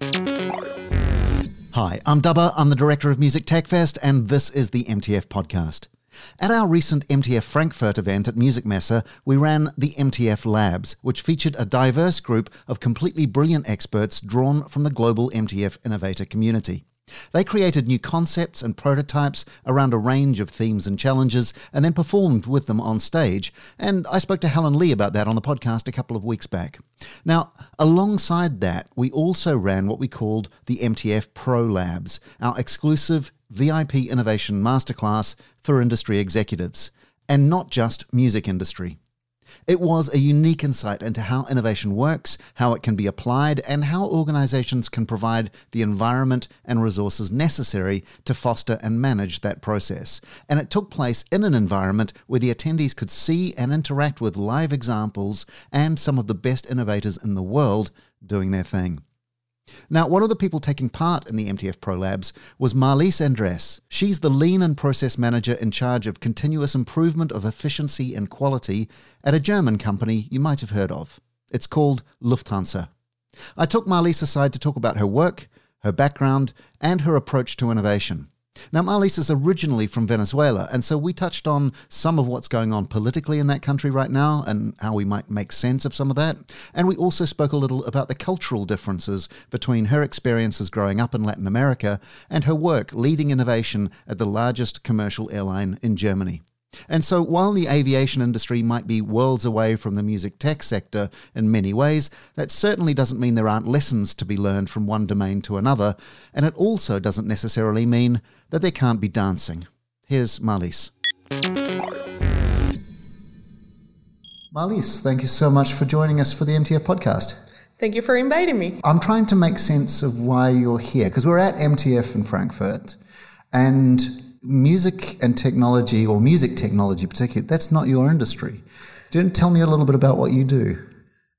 Hi, I'm Dubber, I'm the director of Music Tech Fest, and this is the MTF podcast. At our recent MTF Frankfurt event at Musikmesse, we ran the MTF Labs, which featured a diverse group of completely brilliant experts drawn from the global MTF innovator community. They created new concepts and prototypes around a range of themes and challenges and then performed with them on stage. And I spoke to Helen Lee about that on the podcast a couple of weeks back. Now, alongside that, we also ran what we called the MTF Pro Labs, our exclusive VIP Innovation Masterclass for industry executives, and not just music industry. It was a unique insight into how innovation works, how it can be applied, and how organizations can provide the environment and resources necessary to foster and manage that process. And it took place in an environment where the attendees could see and interact with live examples and some of the best innovators in the world doing their thing. Now, one of the people taking part in the MTF Pro Labs was Marlies Andres. She's the lean and process manager in charge of continuous improvement of efficiency and quality at a German company you might have heard of. It's called Lufthansa. I took Marlies aside to talk about her work, her background, and her approach to innovation. Now, Marlies is originally from Venezuela, and so we touched on some of what's going on politically in that country right now and how we might make sense of some of that. And we also spoke a little about the cultural differences between her experiences growing up in Latin America and her work leading innovation at the largest commercial airline in Germany. And so, while the aviation industry might be worlds away from the music tech sector in many ways, that certainly doesn't mean there aren't lessons to be learned from one domain to another, and it also doesn't necessarily mean that there can't be dancing. Here's Marlies. Marlies, thank you so much for joining us for the MTF podcast. Thank you for inviting me. I'm trying to make sense of why you're here because we're at MTF in Frankfurt, and music and technology, or music technology particularly, that's not your industry. You tell me a little bit about what you do?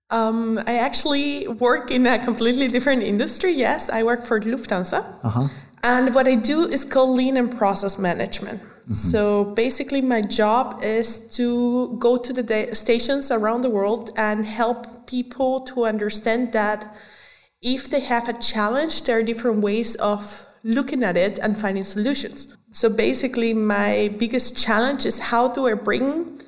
Um, I actually work in a completely different industry. Yes, I work for Lufthansa. Uh-huh. And what I do is called lean and process management. Mm-hmm. So basically, my job is to go to the da- stations around the world and help people to understand that if they have a challenge, there are different ways of looking at it and finding solutions. So basically, my biggest challenge is how do I bring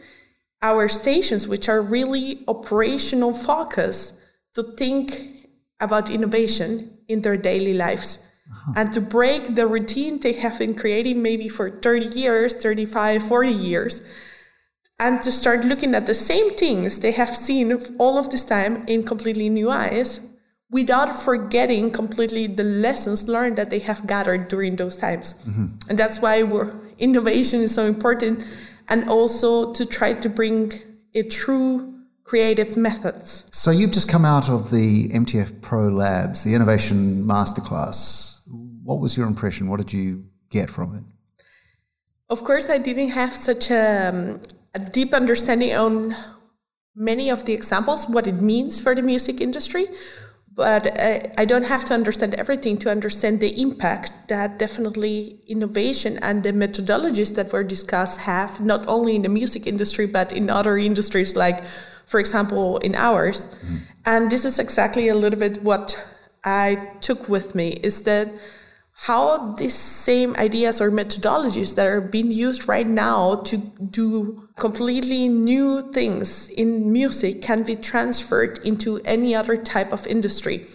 our stations, which are really operational focus, to think about innovation in their daily lives uh-huh. and to break the routine they have been creating maybe for 30 years, 35, 40 years, and to start looking at the same things they have seen all of this time in completely new eyes without forgetting completely the lessons learned that they have gathered during those times. Mm-hmm. And that's why innovation is so important, and also to try to bring a true creative methods. So you've just come out of the MTF Pro Labs, the Innovation Masterclass. What was your impression? What did you get from it? Of course, I didn't have such a, um, a deep understanding on many of the examples, what it means for the music industry but I, I, don't have to understand everything to understand the impact that definitely innovation and the methodologies that were discussed have not only in the music industry but in other industries like for example in ours mm. and this is exactly a little bit what i took with me is that how these same ideas or methodologies that are being used right now to do completely new things in music can be transferred into any other type of industry.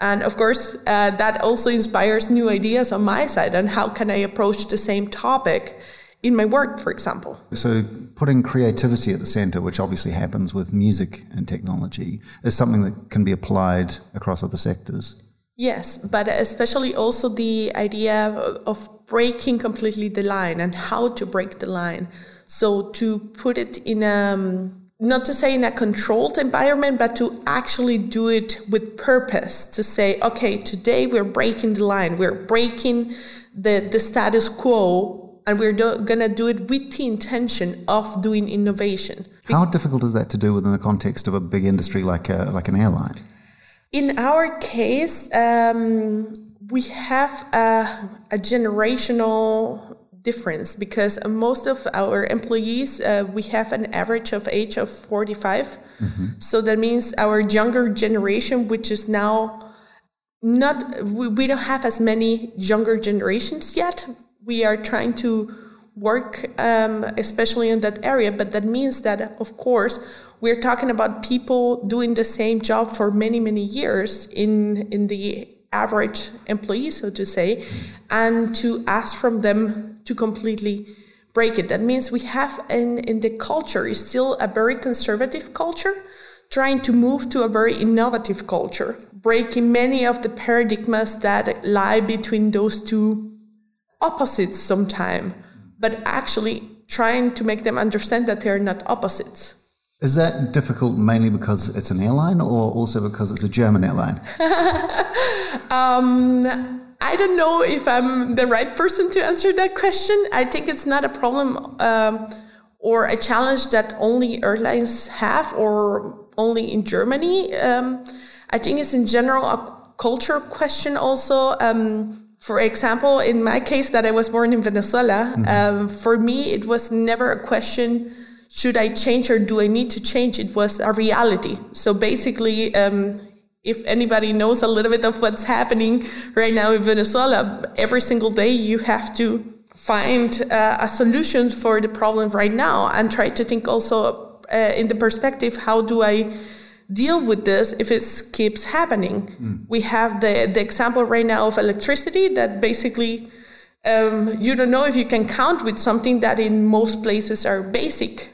And of course, uh, that also inspires new ideas on my side and how can I approach the same topic in my work, for example. So, putting creativity at the center, which obviously happens with music and technology, is something that can be applied across other sectors. Yes, but especially also the idea of breaking completely the line and how to break the line. So to put it in a, um, not to say in a controlled environment, but to actually do it with purpose to say, okay, today we're breaking the line, we're breaking the, the status quo, and we're do- going to do it with the intention of doing innovation. How difficult is that to do within the context of a big industry like, a, like an airline? In our case, um, we have a, a, generational difference because most of our employees, uh, we have an average of age of 45. Mm-hmm. So that means our younger generation, which is now not we, we don't have as many younger generations yet. We are trying to work, um, especially in that area. But that means that, of course, we're talking about people doing the same job for many, many years in in the average employee, so to say, and to ask from them to completely break it. That means we have in in the culture is still a very conservative culture, trying to move to a very innovative culture, breaking many of the paradigms that lie between those two opposites sometime but actually trying to make them understand that they're not opposites. Is that difficult mainly because it's an airline or also because it's a German airline? um, I don't know if I'm the right person to answer that question. I think it's not a problem um, or a challenge that only airlines have or only in Germany. Um, I think it's in general a culture question also. Um, for example, in my case, that I was born in Venezuela, mm-hmm. um, for me, it was never a question should I change or do I need to change? It was a reality. So basically, um, if anybody knows a little bit of what's happening right now in Venezuela, every single day you have to find uh, a solution for the problem right now and try to think also uh, in the perspective how do I deal with this if it keeps happening. Mm. We have the, the example right now of electricity that basically um, you don't know if you can count with something that in most places are basic.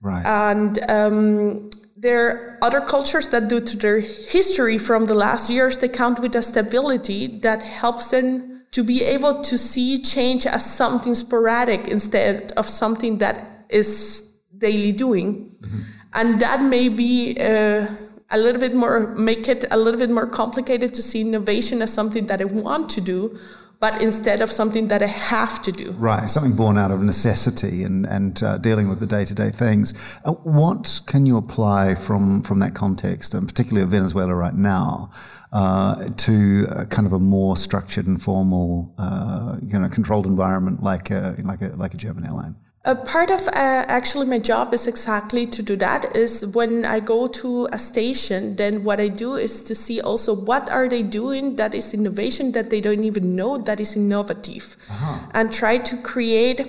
Right. And um, there are other cultures that, due to their history from the last years, they count with a stability that helps them to be able to see change as something sporadic instead of something that is daily doing. Mm-hmm and that may be uh, a little bit more make it a little bit more complicated to see innovation as something that I want to do, but instead of something that I have to do. Right, something born out of necessity and and uh, dealing with the day to day things. Uh, what can you apply from from that context, and particularly of Venezuela right now? Uh, to kind of a more structured and formal, uh, you know, controlled environment like a, like a like a German airline. A part of uh, actually my job is exactly to do that is when I go to a station, then what I do is to see also what are they doing that is innovation that they don't even know that is innovative uh-huh. and try to create,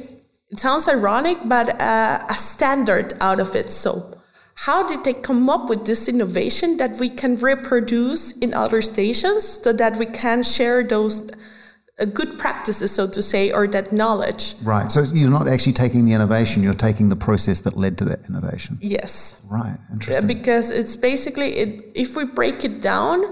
it sounds ironic, but uh, a standard out of it. So how did they come up with this innovation that we can reproduce in other stations so that we can share those good practices, so to say, or that knowledge. Right. So you're not actually taking the innovation; you're taking the process that led to that innovation. Yes. Right. Interesting. Because it's basically, it, if we break it down,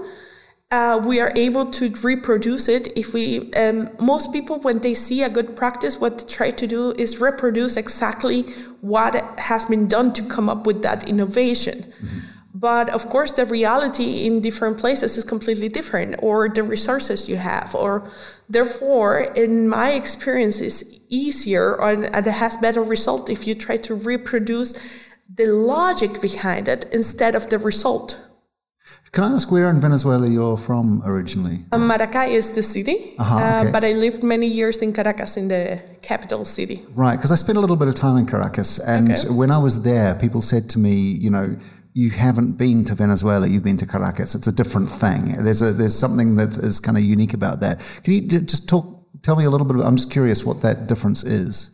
uh, we are able to reproduce it. If we, um, most people, when they see a good practice, what they try to do is reproduce exactly what has been done to come up with that innovation. Mm-hmm. But of course, the reality in different places is completely different, or the resources you have, or therefore, in my experience, is easier and it has better result if you try to reproduce the logic behind it instead of the result. Can I ask where in Venezuela you're from originally? Um, Maracay is the city, uh-huh, okay. uh, but I lived many years in Caracas, in the capital city. Right, because I spent a little bit of time in Caracas, and okay. when I was there, people said to me, you know, you haven't been to Venezuela, you've been to Caracas. It's a different thing. There's a, there's something that is kind of unique about that. Can you just talk, tell me a little bit? About, I'm just curious what that difference is.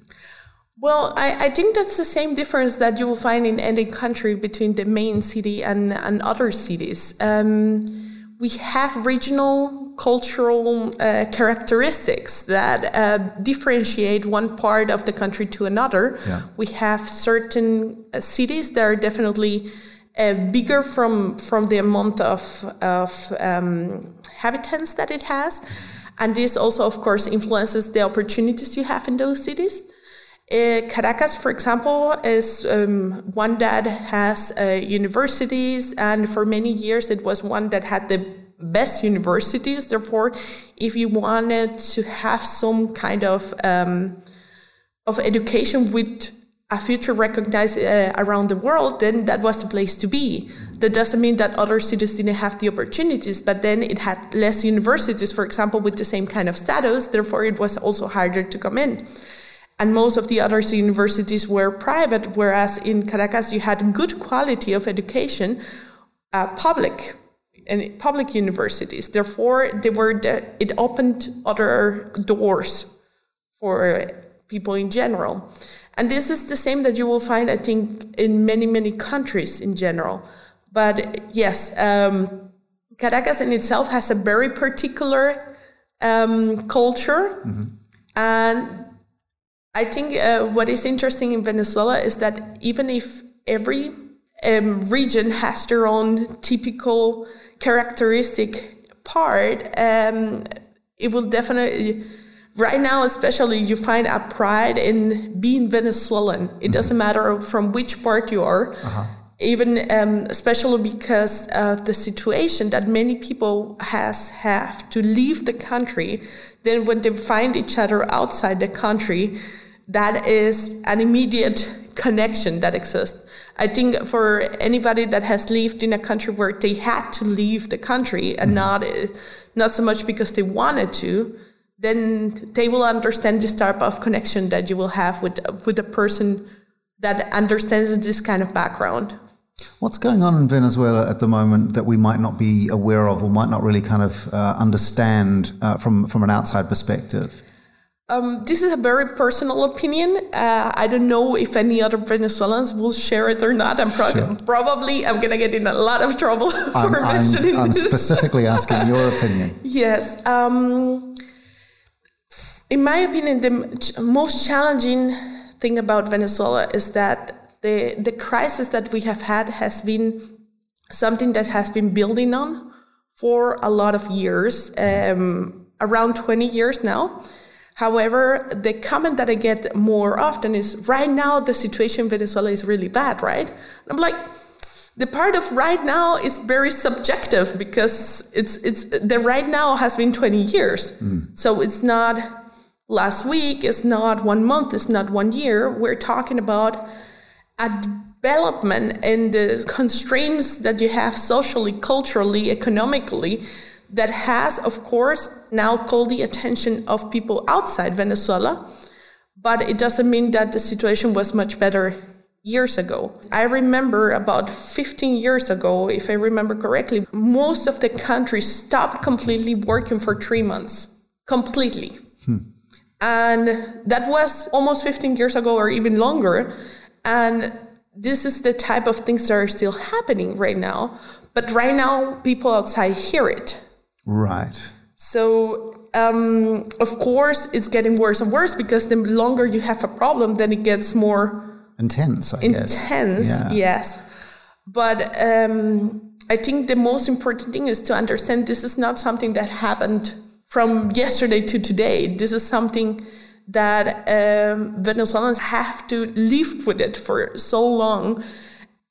Well, I, I think that's the same difference that you will find in any country between the main city and, and other cities. Um, we have regional cultural uh, characteristics that uh, differentiate one part of the country to another. Yeah. We have certain uh, cities that are definitely uh, bigger from from the amount of of um, inhabitants that it has, and this also, of course, influences the opportunities you have in those cities. Uh, Caracas, for example, is um, one that has uh, universities, and for many years it was one that had the best universities. Therefore, if you wanted to have some kind of um, of education with a future recognized uh, around the world, then that was the place to be. That doesn't mean that other cities didn't have the opportunities, but then it had less universities, for example, with the same kind of status. Therefore, it was also harder to come in. And most of the other universities were private, whereas in Caracas you had good quality of education, uh, public and public universities. Therefore, they were the, it opened other doors for people in general. And this is the same that you will find, I think, in many, many countries in general. But yes, um, Caracas in itself has a very particular um, culture. Mm-hmm. And I think uh, what is interesting in Venezuela is that even if every um, region has their own typical characteristic part, um, it will definitely right now especially you find a pride in being venezuelan it doesn't mm-hmm. matter from which part you are uh-huh. even um, especially because of the situation that many people has have to leave the country then when they find each other outside the country that is an immediate connection that exists i think for anybody that has lived in a country where they had to leave the country and mm-hmm. not not so much because they wanted to then they will understand this type of connection that you will have with with a person that understands this kind of background. What's going on in Venezuela at the moment that we might not be aware of or might not really kind of uh, understand uh, from from an outside perspective? Um, this is a very personal opinion. Uh, I don't know if any other Venezuelans will share it or not. I'm pro- sure. probably I'm gonna get in a lot of trouble for I'm, mentioning I'm, I'm this. specifically asking your opinion. Yes. Um, in my opinion, the most challenging thing about Venezuela is that the, the crisis that we have had has been something that has been building on for a lot of years, um, around 20 years now. However, the comment that I get more often is right now the situation in Venezuela is really bad, right? And I'm like, the part of right now is very subjective because it's it's the right now has been 20 years. Mm. So it's not last week, it's not one month, it's not one year. We're talking about a development and the constraints that you have socially, culturally, economically that has, of course, now called the attention of people outside Venezuela. But it doesn't mean that the situation was much better years ago. I remember about 15 years ago, if I remember correctly, most of the country stopped completely working for three months. Completely. Hmm. And that was almost 15 years ago or even longer. And this is the type of things that are still happening right now. But right now, people outside hear it. Right. So, um, of course, it's getting worse and worse because the longer you have a problem, then it gets more intense, I intense, guess. Intense, yeah. yes. But um, I think the most important thing is to understand this is not something that happened from yesterday to today. This is something that um, Venezuelans have to live with it for so long.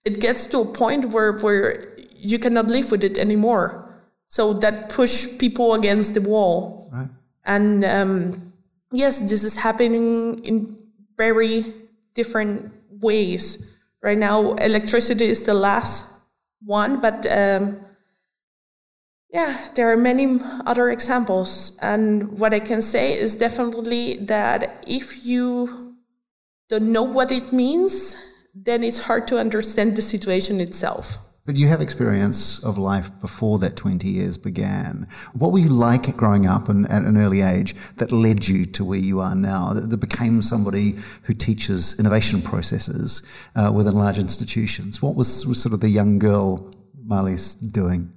It gets to a point where, where you cannot live with it anymore. So that push people against the wall. Right. And um, yes, this is happening in very different ways. Right now, electricity is the last one, but um, yeah, there are many other examples. And what I can say is definitely that if you don't know what it means, then it's hard to understand the situation itself. But you have experience of life before that 20 years began. What were you like growing up and at an early age that led you to where you are now, that, that became somebody who teaches innovation processes uh, within large institutions? What was, was sort of the young girl Marlies doing?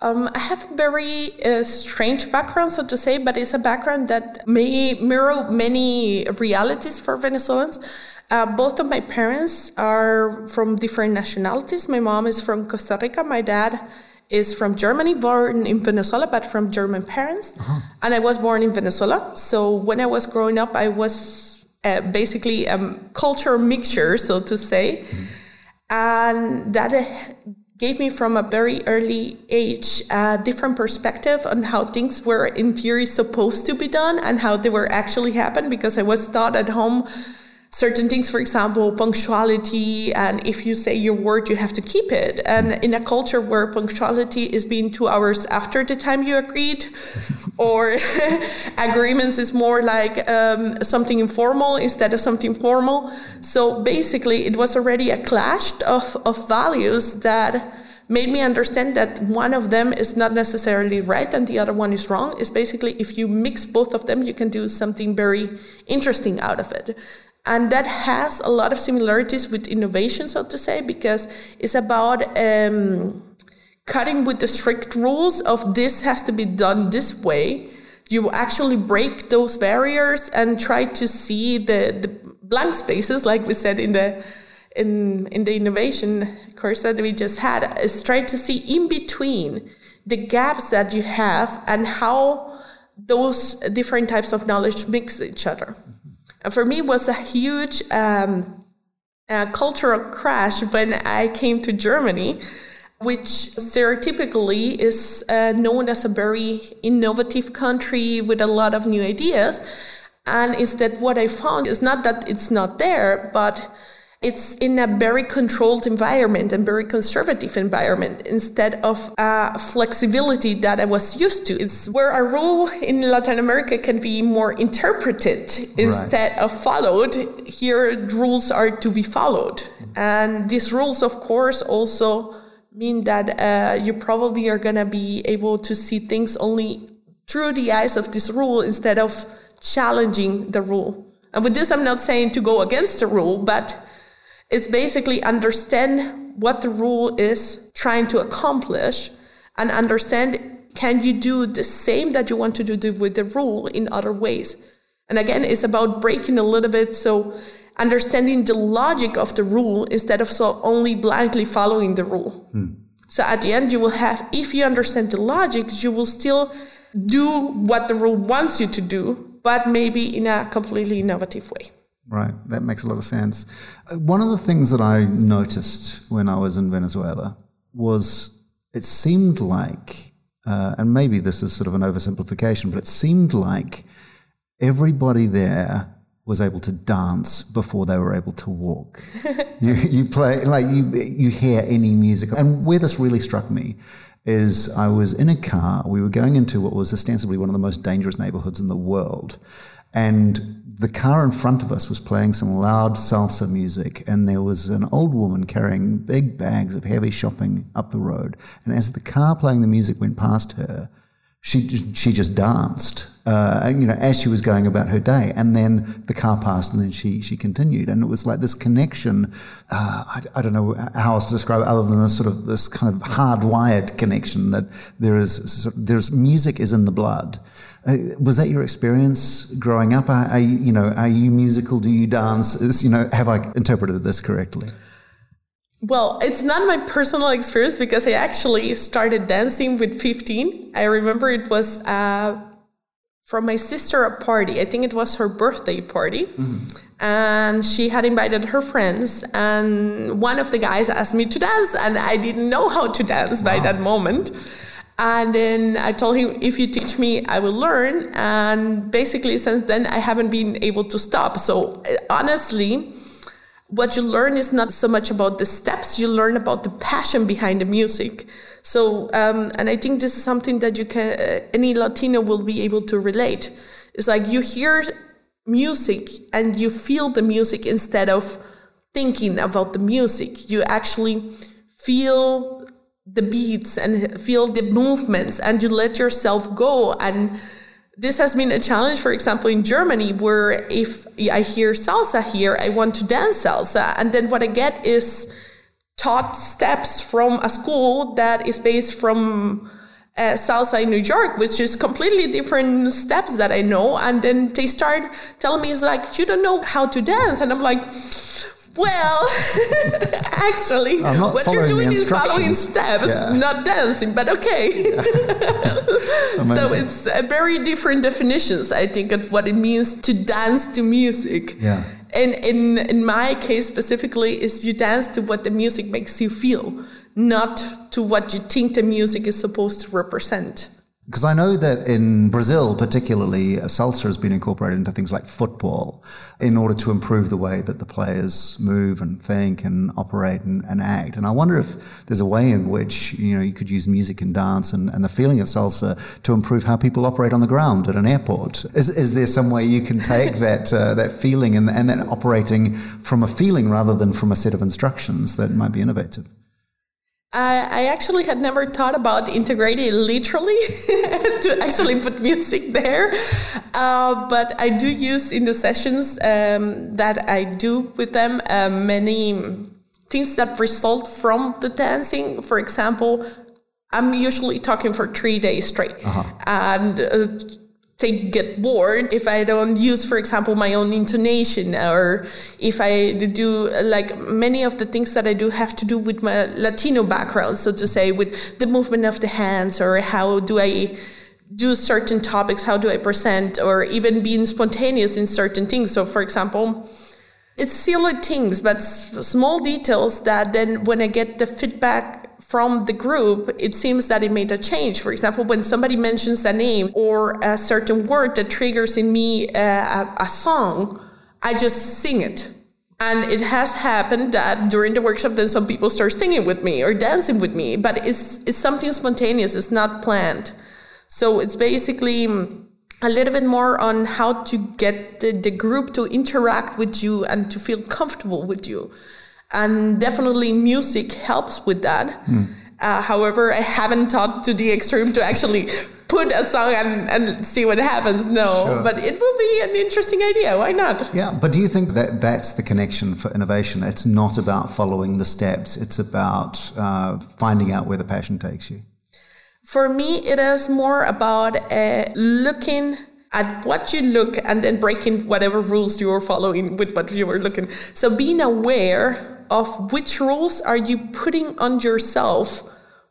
Um, I have a very uh, strange background, so to say, but it's a background that may mirror many realities for Venezuelans. Uh, both of my parents are from different nationalities. My mom is from Costa Rica. My dad is from Germany, born in Venezuela, but from German parents. Uh-huh. And I was born in Venezuela. So when I was growing up, I was uh, basically a culture mixture, so to say. Mm-hmm. And that gave me from a very early age a different perspective on how things were in theory supposed to be done and how they were actually happen because I was taught at home certain things, for example, punctuality, and if you say your word, you have to keep it. And in a culture where punctuality is being two hours after the time you agreed, or agreements is more like um, something informal instead of something formal. So basically, it was already a clash of, of values that made me understand that one of them is not necessarily right and the other one is wrong is basically if you mix both of them you can do something very interesting out of it and that has a lot of similarities with innovation so to say because it's about um, cutting with the strict rules of this has to be done this way you actually break those barriers and try to see the, the blank spaces like we said in the in in the innovation course that we just had is try to see in between the gaps that you have and how those different types of knowledge mix each other. For me, it was a huge um, uh, cultural crash when I came to Germany, which stereotypically is uh, known as a very innovative country with a lot of new ideas. And is that what I found is not that it's not there, but it's in a very controlled environment and very conservative environment instead of a flexibility that I was used to. It's where a rule in Latin America can be more interpreted instead right. of followed. Here, rules are to be followed. And these rules, of course, also mean that uh, you probably are going to be able to see things only through the eyes of this rule instead of challenging the rule. And with this, I'm not saying to go against the rule, but it's basically understand what the rule is trying to accomplish and understand can you do the same that you want to do with the rule in other ways. And again, it's about breaking a little bit. So understanding the logic of the rule instead of so only blindly following the rule. Hmm. So at the end, you will have, if you understand the logic, you will still do what the rule wants you to do, but maybe in a completely innovative way. Right, that makes a lot of sense. Uh, one of the things that I noticed when I was in Venezuela was it seemed like, uh, and maybe this is sort of an oversimplification, but it seemed like everybody there was able to dance before they were able to walk. you, you, play like you you hear any music, and where this really struck me is I was in a car. We were going into what was ostensibly one of the most dangerous neighborhoods in the world, and the car in front of us was playing some loud salsa music, and there was an old woman carrying big bags of heavy shopping up the road. And as the car playing the music went past her, she she just danced, uh, you know, as she was going about her day. And then the car passed, and then she she continued, and it was like this connection. Uh, I, I, don't know how else to describe it other than this sort of this kind of hardwired connection that there is. There's music is in the blood. Uh, was that your experience growing up? Are, are, you, you know, are you musical? Do you dance? Is, you know, have I interpreted this correctly? Well, it's not my personal experience because I actually started dancing with 15. I remember it was uh, from my sister a party. I think it was her birthday party. Mm. And she had invited her friends, and one of the guys asked me to dance, and I didn't know how to dance wow. by that moment. And then I told him, if you teach me, I will learn. And basically, since then, I haven't been able to stop. So, honestly, what you learn is not so much about the steps, you learn about the passion behind the music. So, um, and I think this is something that you can, uh, any Latino will be able to relate. It's like you hear music and you feel the music instead of thinking about the music. You actually feel the beats and feel the movements and you let yourself go and this has been a challenge for example in germany where if i hear salsa here i want to dance salsa and then what i get is taught steps from a school that is based from uh, in New York, which is completely different steps that I know. And then they start telling me, it's like, you don't know how to dance. And I'm like, well, actually, what you're doing is following steps, yeah. not dancing, but okay. Yeah. so it's a very different definitions, I think, of what it means to dance to music. Yeah. And in, in my case specifically, is you dance to what the music makes you feel, not to what you think the music is supposed to represent. Because I know that in Brazil, particularly, salsa has been incorporated into things like football in order to improve the way that the players move and think and operate and, and act. And I wonder if there's a way in which, you know, you could use music and dance and, and the feeling of salsa to improve how people operate on the ground at an airport. Is, is there some way you can take that, uh, that feeling and, and then operating from a feeling rather than from a set of instructions that might be innovative? I, actually had never thought about integrating literally to actually put music there. Uh, but I do use in the sessions um, that I do with them uh, many things that result from the dancing. For example, I'm usually talking for three days straight. Uh-huh. And uh, they get bored if I don't use, for example, my own intonation, or if I do like many of the things that I do have to do with my Latino background, so to say, with the movement of the hands, or how do I do certain topics, how do I present, or even being spontaneous in certain things. So, for example, it's silly things, but small details that then when I get the feedback from the group, it seems that it made a change. For example, when somebody mentions a name or a certain word that triggers in me a, a song, I just sing it. And it has happened that during the workshop, then some people start singing with me or dancing with me, but it's, it's something spontaneous, it's not planned. So it's basically mm, a little bit more on how to get the, the group to interact with you and to feel comfortable with you and definitely music helps with that. Mm. Uh, however, I haven't taught to the extreme to actually put a song and, and see what happens. No, sure. but it will be an interesting idea. Why not? Yeah, but do you think that that's the connection for innovation? It's not about following the steps, it's about uh, finding out where the passion takes you. For me, it is more about uh, looking at what you look and then breaking whatever rules you are following with what you were looking. So being aware of which rules are you putting on yourself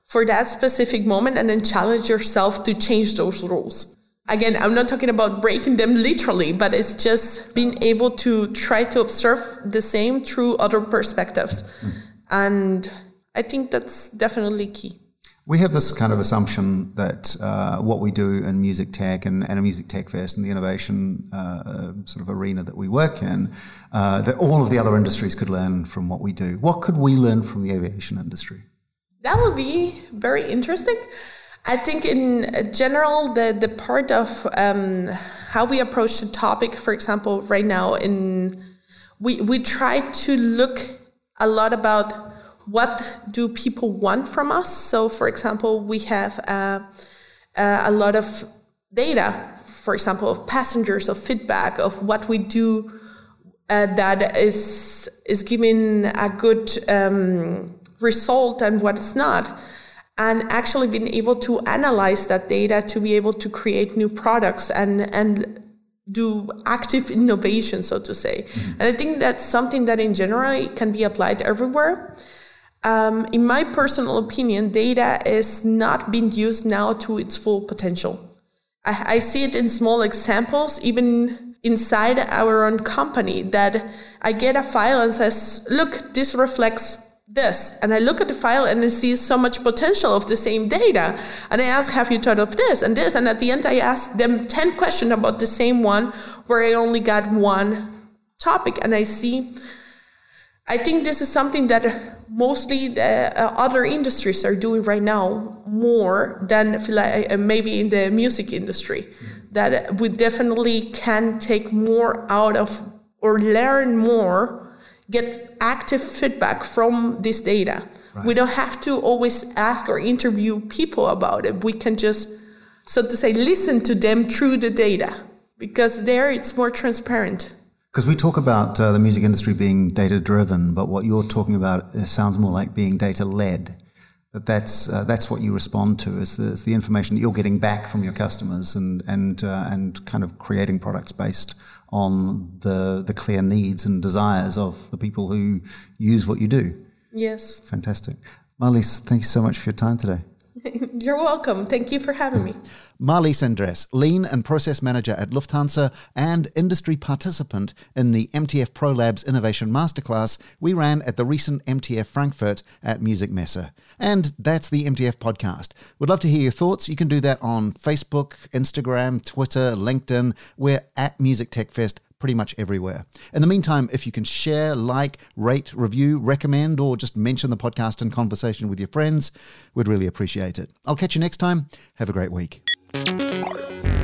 for that specific moment and then challenge yourself to change those rules. Again, I'm not talking about breaking them literally, but it's just being able to try to observe the same through other perspectives. Mm. And I think that's definitely key. We have this kind of assumption that uh, what we do in music tech and, and a music tech fest and the innovation uh, sort of arena that we work in, uh, that all of the other industries could learn from what we do. What could we learn from the aviation industry? That would be very interesting. I think in general, the, the part of um, how we approach the topic, for example, right now, in we, we try to look a lot about what do people want from us? So, for example, we have uh, uh, a lot of data, for example, of passengers, of feedback, of what we do uh, that is is giving a good um, result and what's not. And actually being able to analyze that data to be able to create new products and and do active innovation, so to say. Mm-hmm. And I think that's something that in general can be applied everywhere. Um, in my personal opinion, data is not being used now to its full potential. I, I see it in small examples, even inside our own company, that I get a file and says, look, this reflects this. And I look at the file and I see so much potential of the same data. And I ask, have you thought of this and this? And at the end, I ask them 10 questions about the same one where I only got one topic. And I see, I think this is something that mostly the uh, other industries are doing right now more than uh, maybe in the music industry mm-hmm. that we definitely can take more out of or learn more get active feedback from this data right. we don't have to always ask or interview people about it we can just so to say listen to them through the data because there it's more transparent because we talk about uh, the music industry being data driven, but what you're talking about sounds more like being data led. That that's uh, that's what you respond to is the, is the, information that you're getting back from your customers and and uh, and kind of creating products based on the the clear needs and desires of the people who use what you do. Yes. Fantastic, Marlies. Thanks so much for your time today. You're welcome. Thank you for having me. Marlies Andres, Lean and Process Manager at Lufthansa and industry participant in the MTF Pro Labs Innovation Masterclass we ran at the recent MTF Frankfurt at Musikmesse. And that's the MTF podcast. We'd love to hear your thoughts. You can do that on Facebook, Instagram, Twitter, LinkedIn. We're at Music Tech Fest pretty much everywhere. In the meantime, if you can share, like, rate, review, recommend, or just mention the podcast in conversation with your friends, we'd really appreciate it. I'll catch you next time. Have a great week. Música